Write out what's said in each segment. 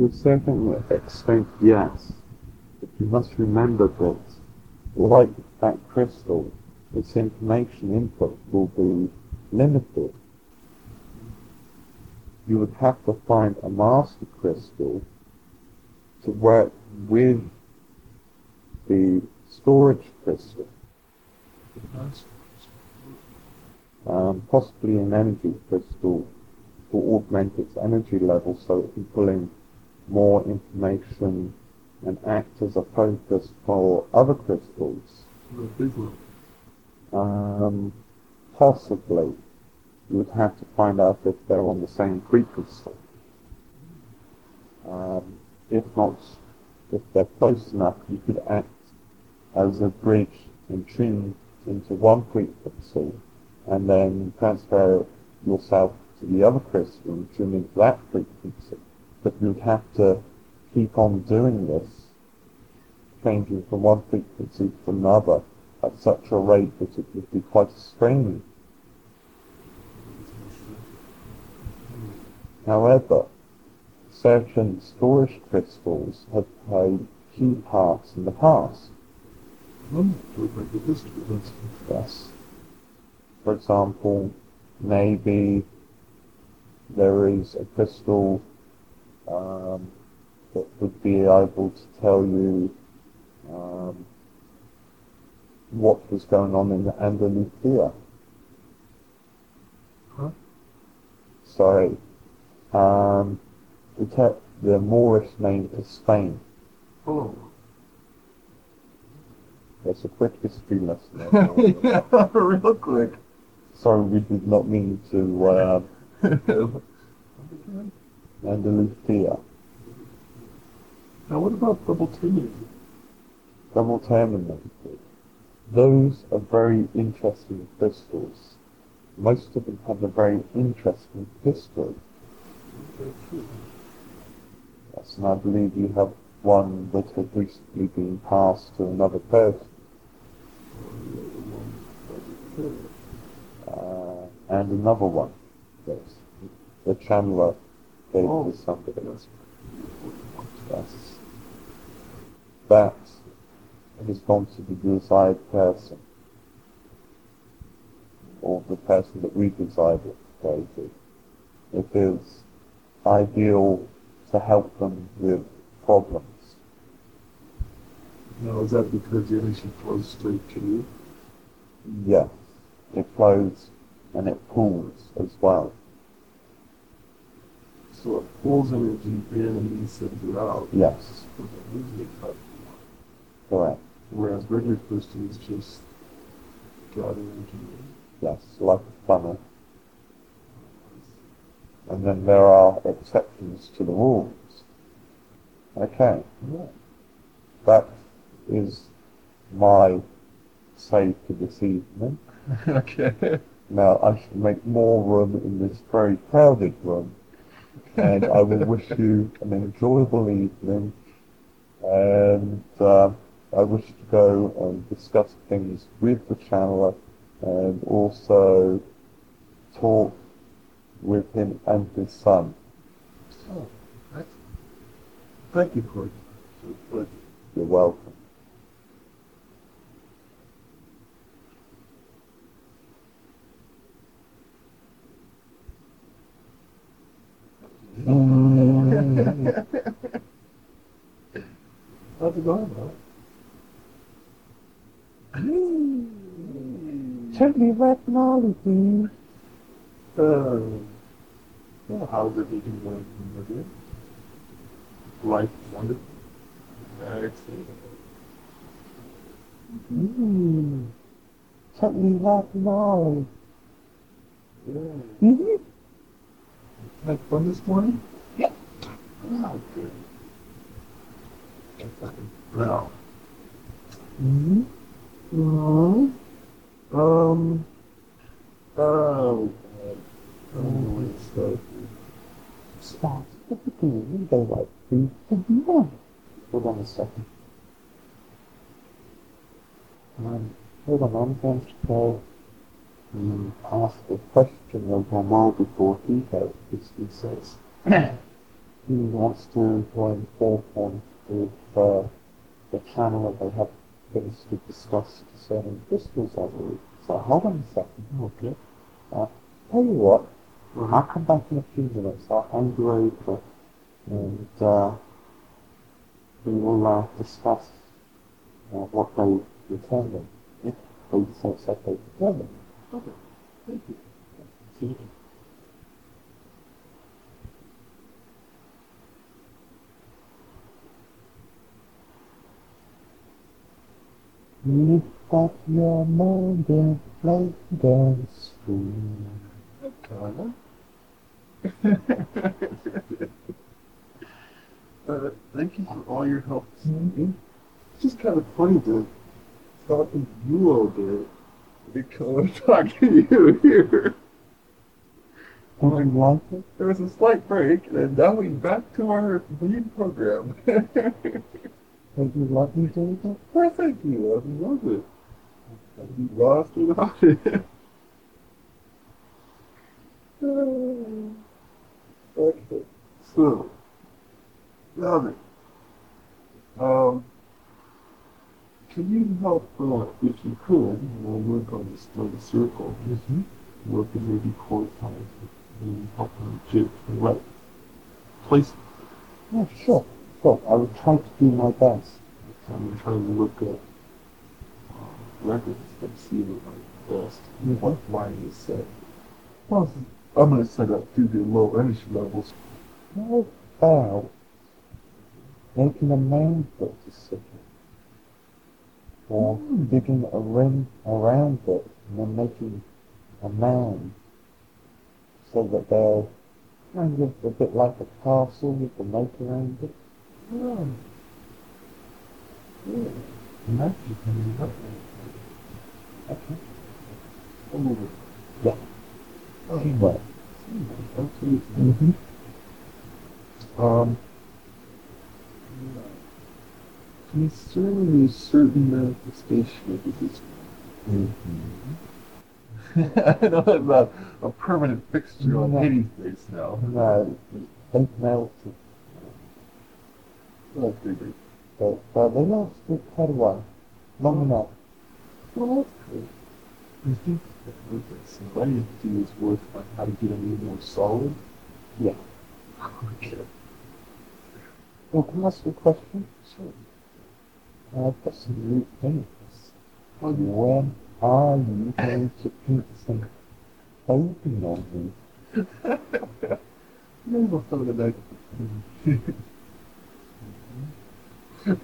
To a certain extent, yes. But you must remember that, like that crystal, its information input will be limited. You would have to find a master crystal to work with the storage crystal, um, possibly an energy crystal to augment its energy level so it can pull in more information and act as a focus for other crystals. Um, possibly. You would have to find out if they're on the same frequency. Um, if not, if they're close enough, you could act as a bridge and tune into one frequency and then transfer yourself to the other crystal and tune into that frequency. But you'd have to keep on doing this, changing from one frequency to another at such a rate that it would be quite straining. However, certain storage crystals have played key parts in the past. Yes. For example, maybe there is a crystal um, that would be able to tell you um, what was going on in the Andalusia. Huh? Sorry. Um, the, te- the Moorish name is Spain. Oh. That's a quick history lesson. yeah, real quick. Sorry, we did not mean to uh, Andalusia. now what about double teaming? Double. Those are very interesting crystals. Most of them have a very interesting history. Yes, and I believe you have one that has recently been passed to another person. Uh, and another one. Yes. The channeler gave Oh. to somebody. Yes. Yes. That has gone to the desired person. Or the person that we desired it to go to. It is ideal to help them with problems. Now is that because the energy flows straight to you? Yes. It flows and it pulls as well. So it pulls energy in and then sends it out. Yes. But the usually cut. Correct. Whereas regular is just got energy. Yes. Like a funnel. And then there are exceptions to the rules. Okay. Yeah. That is my say for this evening. okay. Now I should make more room in this very crowded room. And I will wish you an enjoyable evening. And uh, I wish to go and discuss things with the channeler and also talk with him and his son. Oh. Thank you, Corey. You're welcome. How's it going, bro? Certainly technology. Uh, yeah, how's it eating going with you? Life wonderful. Excellent. Mm. Certainly technology. Yeah. Mm-hmm. Had fun this morning? Yeah. Oh, good. That's fucking brown. Mm-hmm. Mm-hmm. Um. Oh. Oh, it's so. Stop. You go like three. Hold on a second. Um, hold on, I'm going to go and asked a question of Jamal before he goes, because he says, he wants to join Qualcomm with uh, the channel that they have things to discuss concerning crystals, I believe. So hold on a second. Okay. Uh, tell you what, Uh-huh. I'll come back in a few minutes. I'll hand you over and uh, we will uh, discuss uh, what they determine. If they so said they determine. Okay. Thank you. See you. Lift up your mind and play dance Kinda. uh, thank you for all your help. Mhm. It's just kind of funny to talk to you all day because I'm talking to you here. Don't you like it? There was a slight break, and now we're back to our main program. Don't you like me that? Well, thank you. I love it. I'd be lost without it. okay. So, now then, um, can you help, uh, if you could, we'll work on this little circle, Mm-hmm. work in maybe coincide and help her get the right place. Yeah, sure. Sure. I will try to do my best. I'm trying to try to look at uh, records and see what my best Mhm. what line is set. Well, I'm going to set up to the low energy levels. How about making a man foot decision? Or Hmm. digging a ring around it and then making a man so that they're kind of a bit like a castle with the moat around it. Oh. Yeah. And that's just coming up. Okay. Over. Yeah. Oh, Teamwork. Mm-hmm. Um, concerning a certain manifestation of this mm-hmm. I know that's a, uh, a permanent fixture on No. Hades' face now. No, oh, they melted. I. But uh, they lasted quite a while. Long mm. enough. Well, that's good. You think that somebody entity is worth like how to get a little more solid? Yeah. Okay. Well, can I ask you a question? Sure. I've got some new things. When are you going to put some clothing on me? never thought of that. I've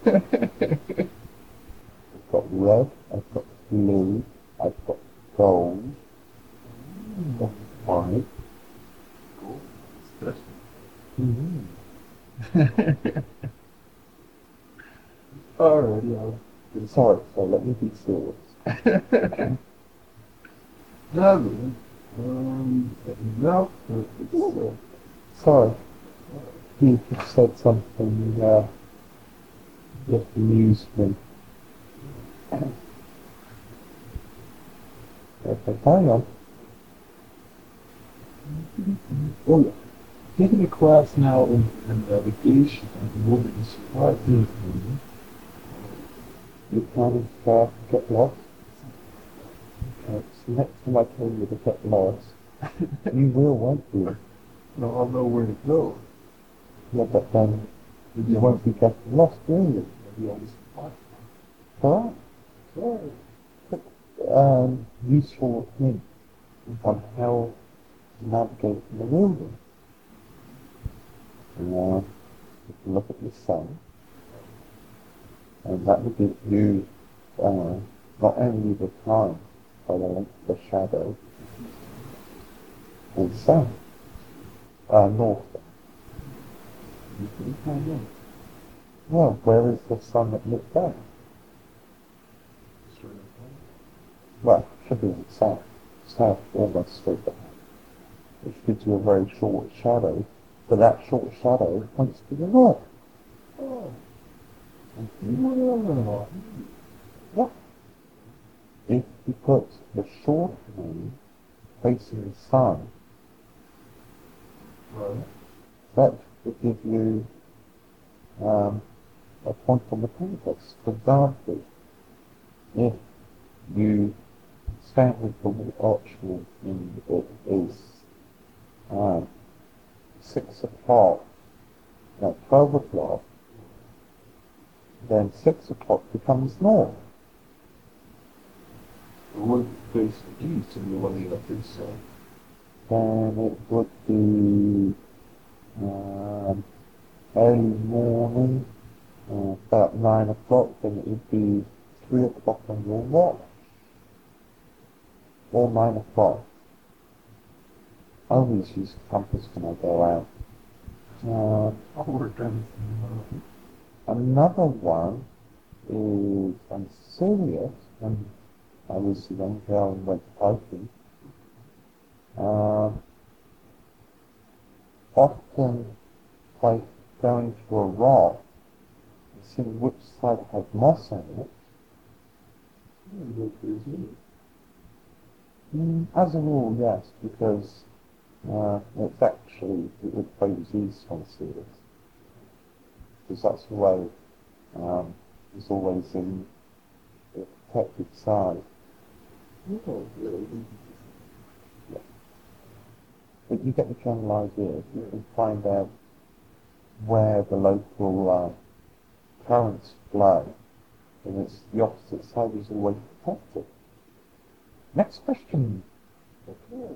got red, I've got blue, I've got gold, I've got white. Special. Mm-hmm. Alrighty, I'll Sorry, so let me be serious. Then, um, uh, Sorry. You just said something, uh, that amused me. Okay, carry on. oh yeah, taking a class now in, in navigation and moving supply. You kind of uh, get lost. Okay, so next time I tell you to get lost, you will, won't you? Now I'll know where to go. Yeah, but then you won't be getting lost, will you? Maybe I'll just fly. Alright? Sorry. Um, useful hints on how to navigate in the wilderness. Uh, you look at the sun, and that will give you uh, not only the time by the shadow, and south, uh, north. Know? Well, where is the sun that up. Well, should be in south. South almost straight down. Which gives you a very short shadow, but that short shadow points to the north. Oh. If you put the short moon facing the sun, Right. that to give you um, a point on the compass. For example, if you stand with the archway in it is um, six o'clock, at twelve o'clock, then six o'clock becomes north. What face east and you're running up this side? Then it would be um, early morning, uh, about nine o'clock, then it would be three o'clock on your watch, or nine o'clock. I always use compass when I go out. Uh, I'll work on Another one is I'm serious when I was young girl and went hiking. Uh, often like going to a rock and seeing which side has moss on it. Mm, as a rule, yes, because uh, it's actually it favours east on Sirius because that's the way um, it's always in the protected side. Oh, really? But you get the general idea. You can find out where the local uh, currents flow, and it's the opposite side is always protected. Next question. Okay.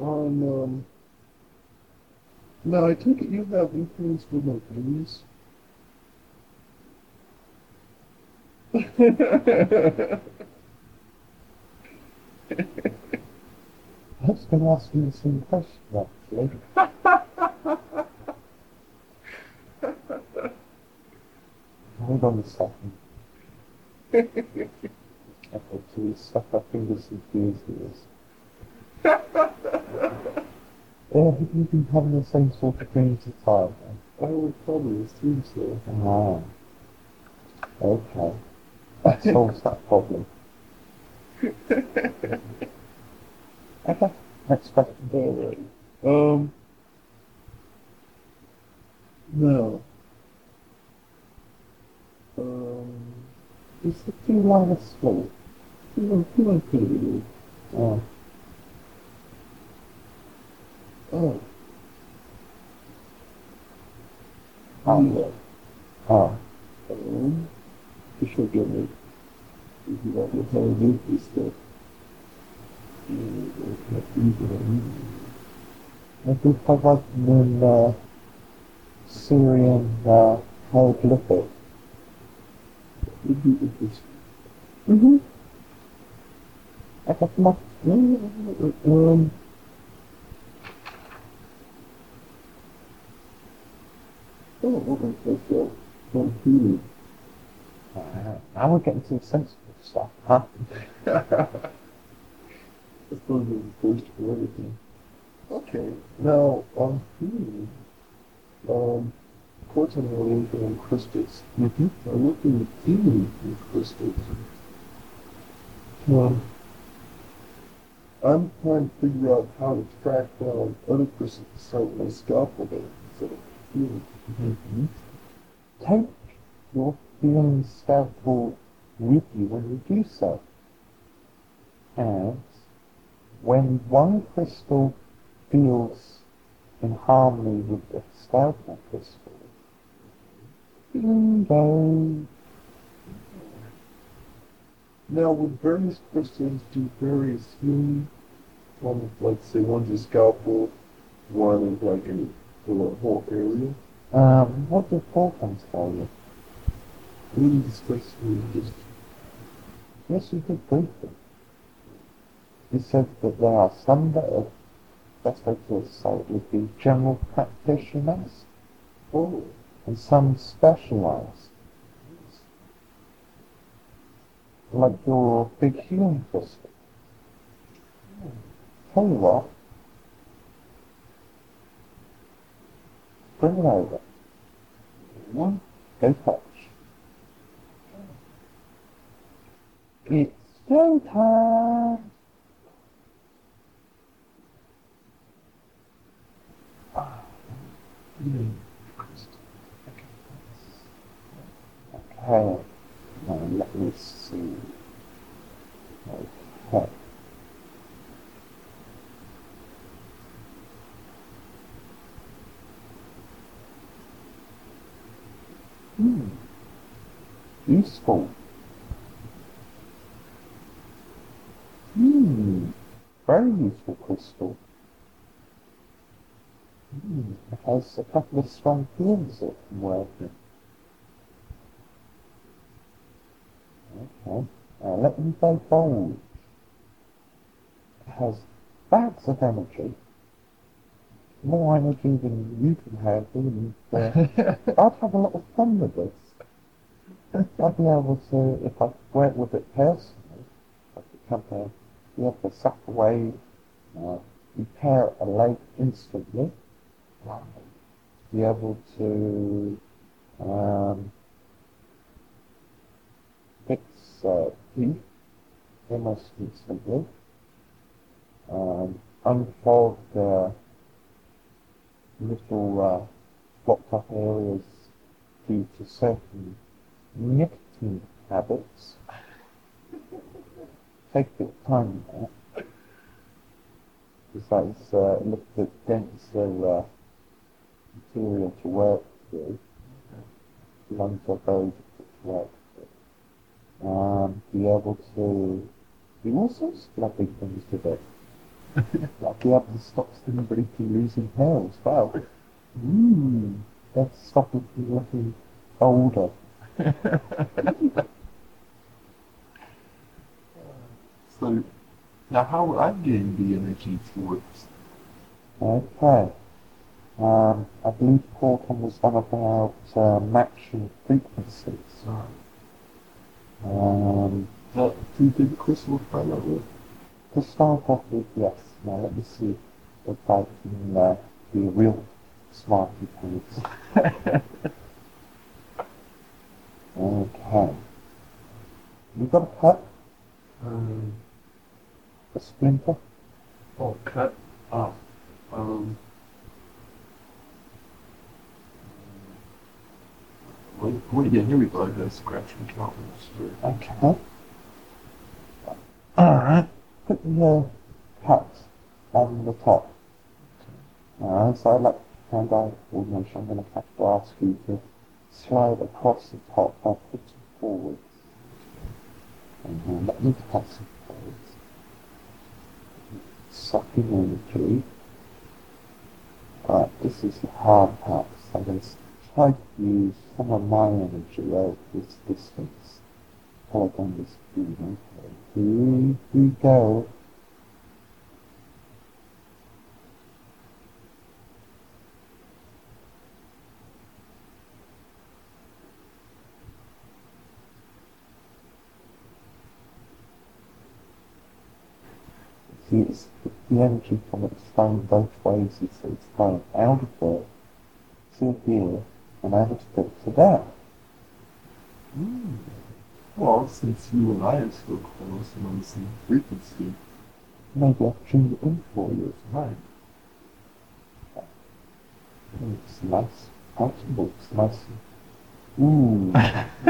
On, um, now I take it you have influence with my enemies? I was going to ask you the same question, actually. Hold on a second. Okay, so we stuck our fingers his ears. Yeah, have you been having the same sort of dreams as I have? I would probably assume so. Ah. Okay. That solves that problem. Okay, next question. Alright. Um, now, um, Is the two line of sleep? you know, who put it in? Oh, Oh, oh, oh. Um, you should get me. If you don't know how to do this stuff. Yeah, that's easy. Maybe if I write them in uh, Syrian uh, hieroglyphics. Would be interesting. Mm-hmm. Okay, come on. Um, oh, okay, that's all. From Uh, now we're getting some the sensible stuff, huh? That's not the first for everything. Okay, now, on feeling, um, of course I'm oriented on crystals. Mm-hmm. I'm looking at feeling with crystals. Um, I'm trying to figure out how to track down other crystals to start my scaffolding instead of feeling. Mm-hmm. Take your feeling scaffold with you when you do so. And when one crystal feels in harmony with the scalpel crystal, bingo. Now, would various crystals do various healing? One, like, say, one's a scalpel, one is like for a whole area. Um, what do fortunes tell you? Really discuss just Yes, you did briefly. You said that there are some that best way to say it would be general practitioners, oh, and some specialized. Like your big healing crystal. Tell you what, bring it over. one. Go touch. It's showtime! Okay. Now let me see. Okay. Hmm. Useful. Hmm. Very useful crystal. Hmm. It has a couple of strong heals it can work in. Okay. Uh, let me divulge. It has bags of energy. More energy than you can have, and uh, I'd have a lot of fun with this. I'd be able to, if I work with it personally, I could come here, be have to suck away, uh, repair a leg instantly, be able to um, fix uh, almost instantly, um, unclog uh, little uh, blocked up areas due to certain nicotine habits. Take a bit of time. Because that's uh, a little bit denser uh, material to work with. Lungs are very difficult to work with. Um, be able to do all sorts of lovely things with it. like be able to stop somebody from losing hair as well. Mmm, that's stopping from looking older. So, now how would I gain the energy towards? Okay. Um, I believe Qualcomm was on about uh, matching frequencies. Um, That do you think Chris will find out with? to start off with, yes. Now let me see if I can uh, be a real smarty pants. okay. You got a cut? Um, A splinter? oh, cut. off. Um. Wait, wait, yeah, here we go. A scratch and count. Okay. Alright. Put the uh, cut on the top. Alright, so I'd like to hand out coordination. I'm going to have to ask you to slide across the top by putting forwards. And then let me pass it. Sucking energy. But this is the hard part. So to try to use some of my energy out this distance. Hold on this speed. Okay. Here we go. It's the energy from it's flowing both ways. It's flowing out of there to here and out of there to there. Hmm. Well, since you and I are so close and on the same frequency, Maybe I'll tune it in for you. right? It's nice, comfortable, it's nice. Ooh,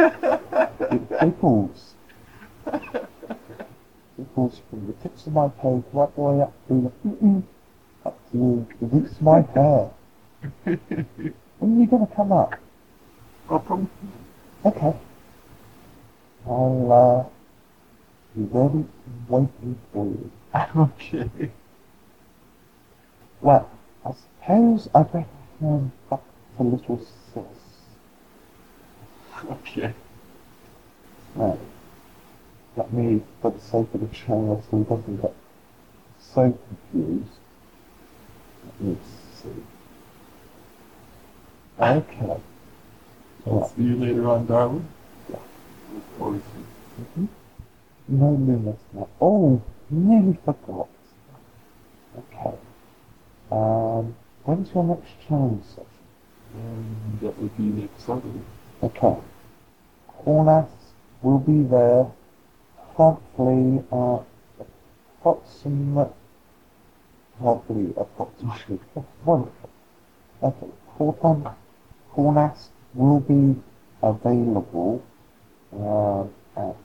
it tickles. From the tips of my toes right the way up to the, up to the roots of my hair. When are you gonna come up? I'll probably Okay. I'll, uh, be ready and waiting for you. okay. Well, I suppose I better hand back to little sis. Okay. Right. Let me, for the sake of the child, so he doesn't get so confused. Let me see. Okay. I'll see you later on, darling. Yeah. Look forward to it. No Luna's now. Oh, nearly forgot. Okay. Um, when's your next challenge session? And that would be next Saturday. Okay. Cornas will be there promptly at approximate, hopefully approximately. Okay, Corn, Cornas will be available uh, at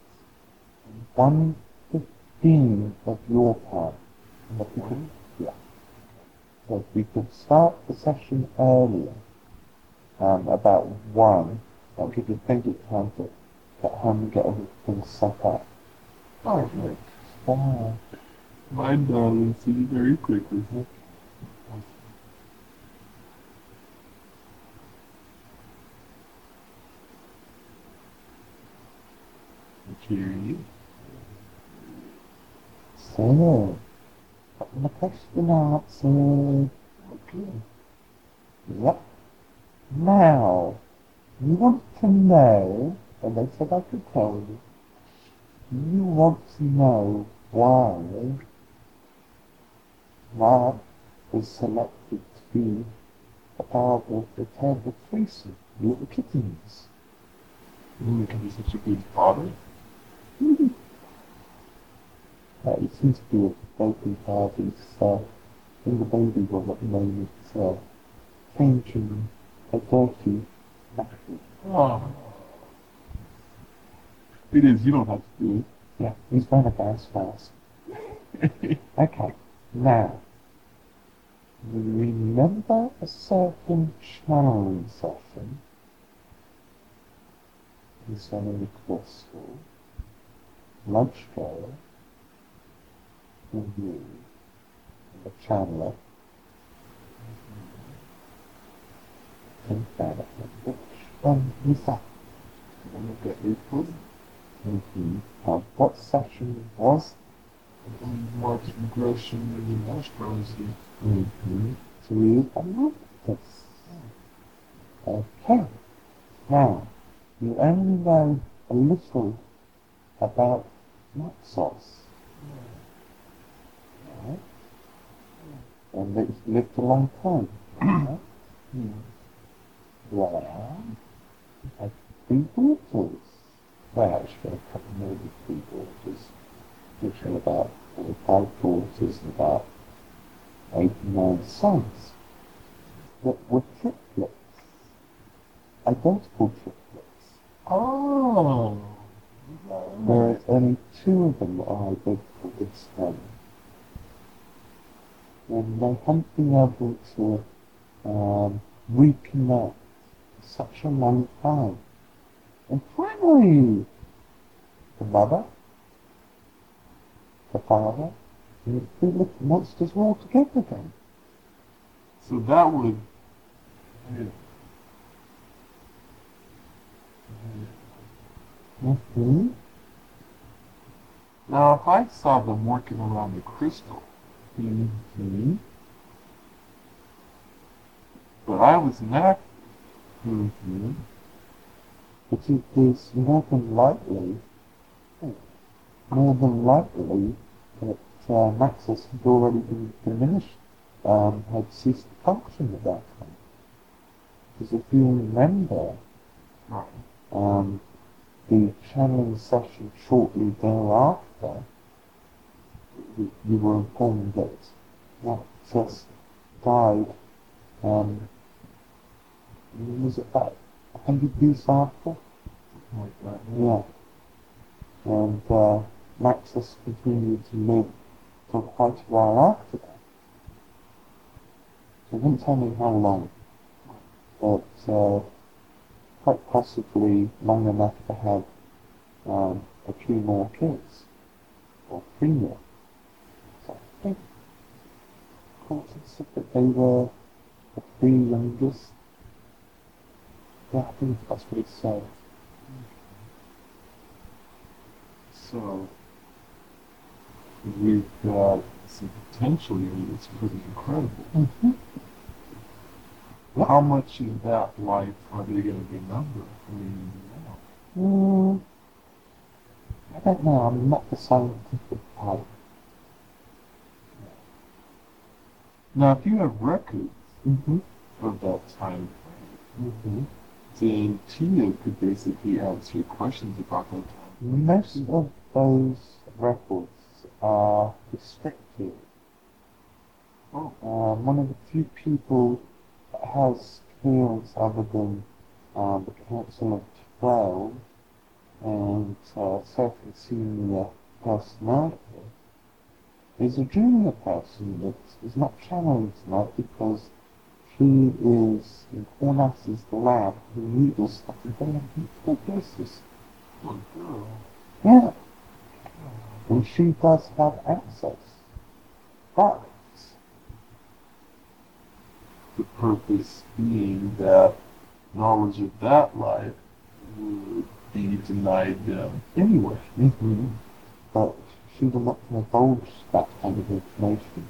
1.15 of your time. Yeah. So if we could start the session earlier, um, about 1, that'll give you plenty of time to get home and get everything set up. All right. Wow. My darling, see you very quickly. Jerry. So, the question answered. Okay. Yep. Now, you want to know, and they said I could tell you, you want to know why Mark was selected to be a part of the terrible threesome, little kittens. Mm, can be such a good father. Uh, it seems to be a broken party, so in the baby at the moment, so changing a dirty nappy. Oh. It is, you don't have to Yeah, he's going to gas fast. Okay, now, remember a certain channeling session? He's going to request school, lunch trail, and you, the channeler. Think about it. Which one is that? Look at April. Mm-hmm. Uh, what session was Um, Mark's regression and the marshmallows here. Mm-hmm. And. Okay. Now, you only know a little about Naxos. Right? And it's lived a long time. right? Well, had three daughters. Well, actually, a couple than three daughters. Which are about uh, five daughters and about eight and nine sons. That were triplets. Identical triplets. Oh. Whereas only two of them are identical this time. And they haven't been able to um, reconnect for such a long time. And finally, the mother, the father, and the three monsters were all together again. So that would. Yeah. Mm-hmm. Now, if I saw them working around the crystal, Mm-hmm. but I was not. Mm-hmm. But it is more than likely, more than likely that uh, Maxis had already been diminished, um, had ceased to function at that time. Because if you remember, um, the channeling session shortly thereafter, you, you were informed that Maxis died, um, was it about 100 years after? Like that. Yeah. And uh, Maxis continued to live for quite a while after that. It didn't tell me how long, but uh, quite possibly long enough to have um, a few more kids, or three more. So I think Colton said that they were the three youngest. Yeah, I think that's what it said. So we've got some potential here that's pretty incredible. Mm-hmm. How much of that life are they going to remember? I mean. Mm, I don't know. I'm not the scientific type. Now, if you have records Mm-hmm. of that time frame, Mm-hmm. Then Tia could basically answer your questions about them. Most of those records are restricted. Oh. Um, one of the few people that has appeals other than um, the Council of Twelve and uh, certain senior personality is a junior person that is not channeling tonight because she is in Cornas's lab who needles very uncomfortable places. Oh, girl. Yeah. And she does have access. But The purpose being that knowledge of that life would be denied them anyway. Mm-hmm. But she will not divulge that kind of information.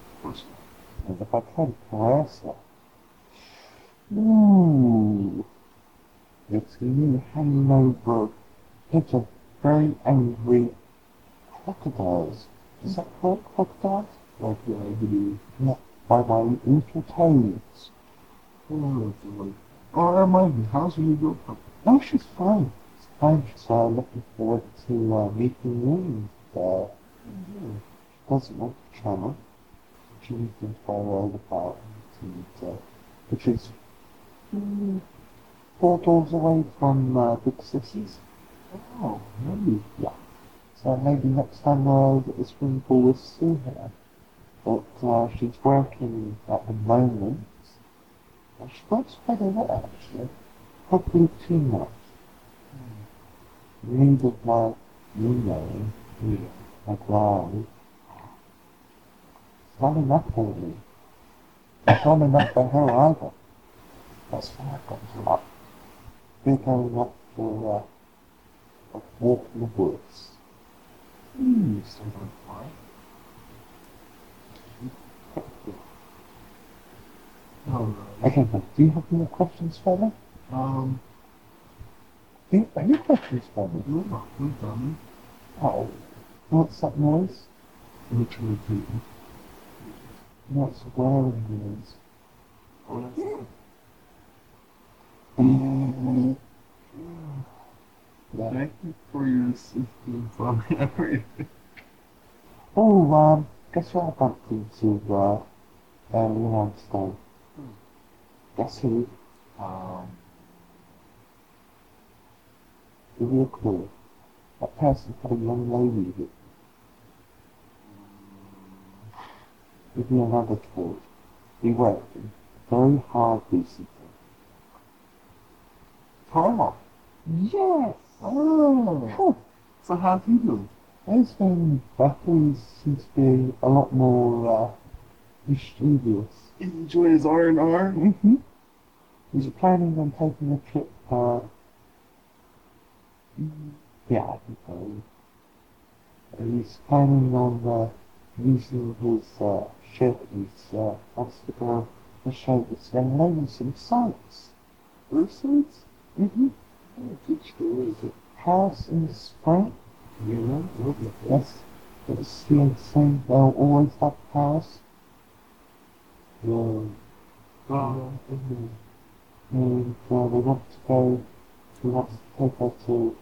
And if I try to coerce her, ooh, it's you hanging It's a very angry crocodiles. Is that correct, crocodiles? Like I believe. Not by my little toes. Oh, it's like, oh, remind me, how's your new girlfriend? No, she's fine. She's fine. She's uh, looking forward to uh, meeting you. Uh. She doesn't want to channel. She needs to follow all the path. And, uh, which is four doors away from uh, Big Sissy's. Oh, maybe. Yeah. So maybe next time uh, this room full will see her. But uh, she's working at the moment. And she works quite a lot actually. Probably too much. Need of my, know, Yeah. like wow. It's not enough for me. It's not enough for her either. That's why I've got to up. We're going up for uh, a walk in the woods. Hmm, sounds like fun. Alright. Okay, do you have any more questions for me? Um, Do you have any questions for me? yeah, we're done. Oh, what's that noise? Do you What's a whirring noise? Oh, that's Thank you for your assistance on everything. Oh, um, guess what I bumped into, uh, earlier on today? Guess who? Um, Give me a clue. That person had a young lady with Give me another clue. He worked very hard recently. Paul. Yes! Oh. So how's he doing? His been Buckley seems to be a lot more, uh, mischievous. Enjoy his R and R. Mm-hmm. He's planning on taking a trip, uh, yeah, I think so. He's planning on, uh, using his, uh, ship, he's, uh, wants to show this young lady some sights. Persons? Mm-hmm. Oh, good story. Paris in the spring, You know? Yes. It's the same, they'll always have Paris. Um, Um, and uh, they want to go, he wants to take her to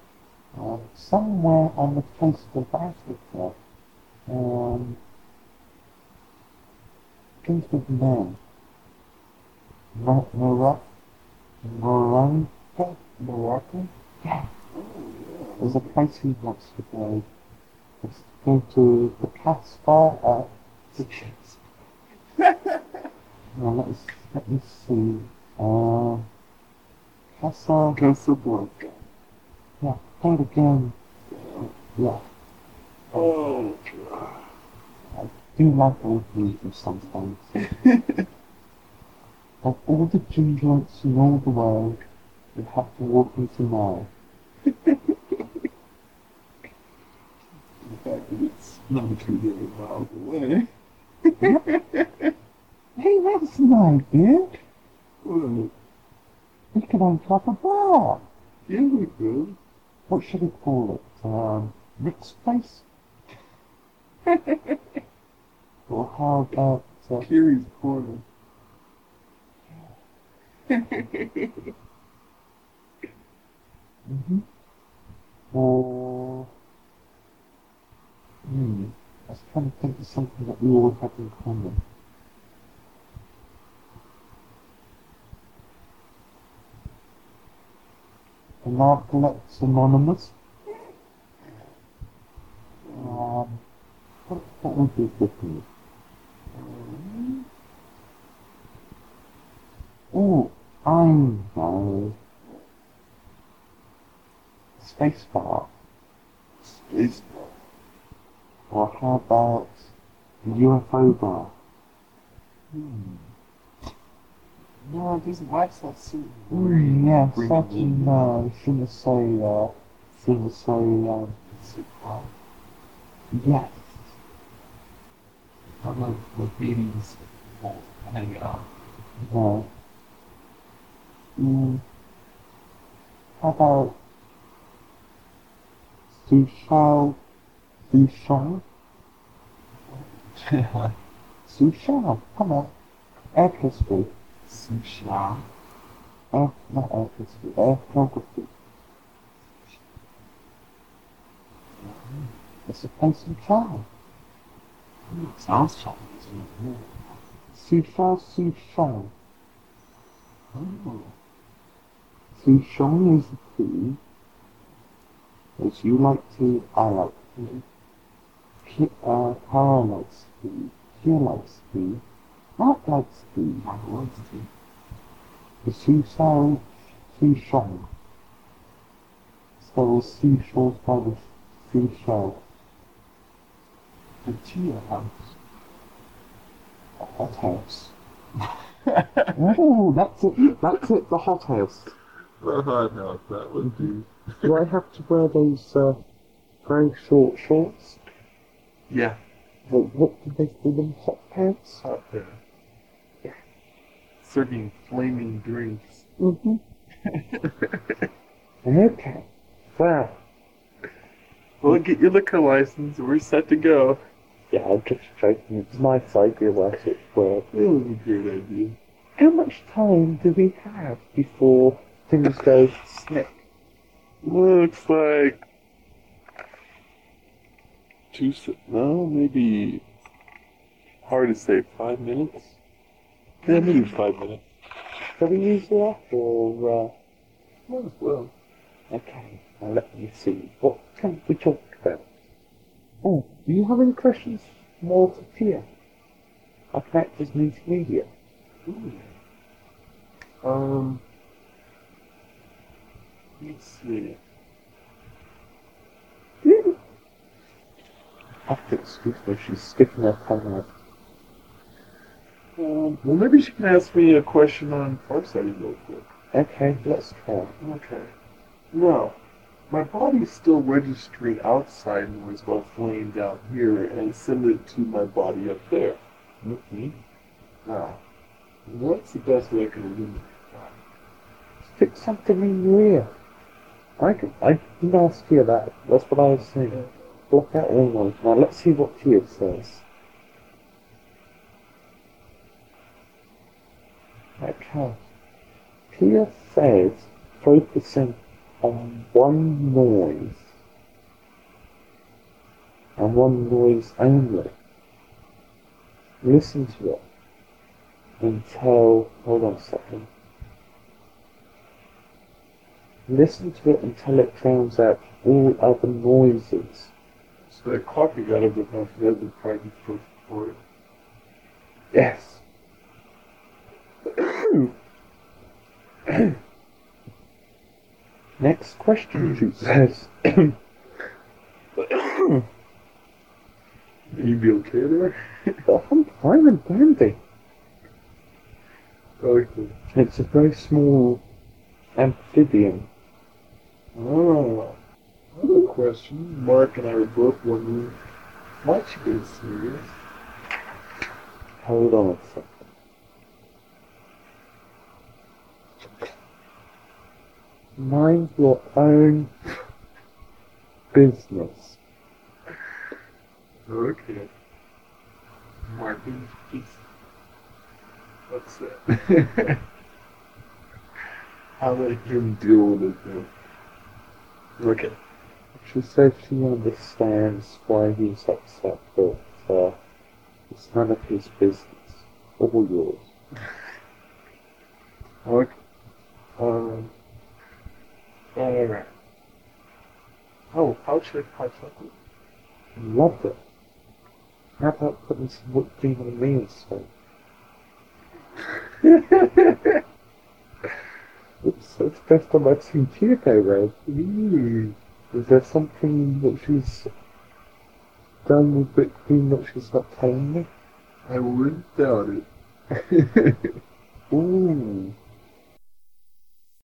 uh, somewhere on the coast of Africa. Um, begins with an M. Mo- Morocco? Morocco? Morocco? Yeah. There's a place he wants to go. It's to go to the Caspar, uh, Well, let me see. Uh, Casa. Casablanca. Yeah, play it again. Yeah, Oh, I do like old movies sometimes. of all the gin joints in all the world, you have to walk into now. the fact that it's not too many miles away. Hey, that's an idea. Well, We could open up a bar. yeah, we could. What should we call it? Um, Rick's Place? or how about, uh, Kiri's Corner. Mm-hmm. Uh, hmm. I was trying to think of something that we all have in common. An Narcolepts Anonymous. Um, what, what would be good? UFO bar? Hmm. No, it doesn't like that suit. Mm, yeah, Bring certain, uh, shouldn't say, uh, shouldn't say, um, Super. yes. I love the meetings. Hang out. No. Mm. How about Sushao Sushao? Sushao, come on. History. Susha. Air, oh, not air history, air. It's a in China. Sounds Chinese. Sushao Sushao. Oh. Souchong is the food, as you like to, I like to. Ki- uh, Kara likes food, Kia likes food, Mark likes food. My words too. The Souchong, Souchong. So seashells by the seashell. The Chia house. A hot house. oh, that's it, that's it, the hot house. The hot house, that would be. Do I have to wear those, uh, very short shorts? Yeah. What, what do they call them? Hot pants? Hot there. Serving flaming drinks. Mm-hmm. okay. Well, Well, get your liquor license. We're set to go. yeah, I'm just joking. It's nice idea where it work. That was a great idea. How much time do we have before things go snip? Looks like two. No, maybe hard to say. Five minutes. Yeah, maybe five minutes. Shall we use it or, uh, Might as well. okay, now let me see. What can we talk about? Oh, do you have any questions more to Tia? I can act as multimedia. Um. Let's see. To excuse her, she's sticking her tongue out. Um, well, maybe she can ask me a question on Farsighted real quick. Okay, let's try. Okay. Now, my body's still registering outside noise while it's laying down here and send it to my body up there. Mm-hmm. Now, what's the best way I can eliminate that? Stick something in your ear. I can, I can ask you that. That's what I was saying. Block out all noise. Now let's see what Tia says. Okay. Tia says focusing on one noise and one noise only. Listen to it until, hold on a second. Listen to it until it drowns out all other noises. That coffee got a bit more flavor probably first for it. Yes. Next question, she says. You be okay there? I'm fine and dandy. Okay. It's a very small amphibian. Oh. Another question. Mark and I were both wondering, might you be serious? Hold on a second. Mind your own business. Okay. Martin, please. What's that? How let him deal with it then. Okay. She says she understands why he's upset, but uh, it's none of his business. All yours. Okay. Um. Uh, actually quite like it. Loved it. How about putting some whipped cream on me instead? it's, it's best time I've seen Chieko Ooh. Is there something that she's done with cream that she's not telling me? I wouldn't doubt it. Ooh.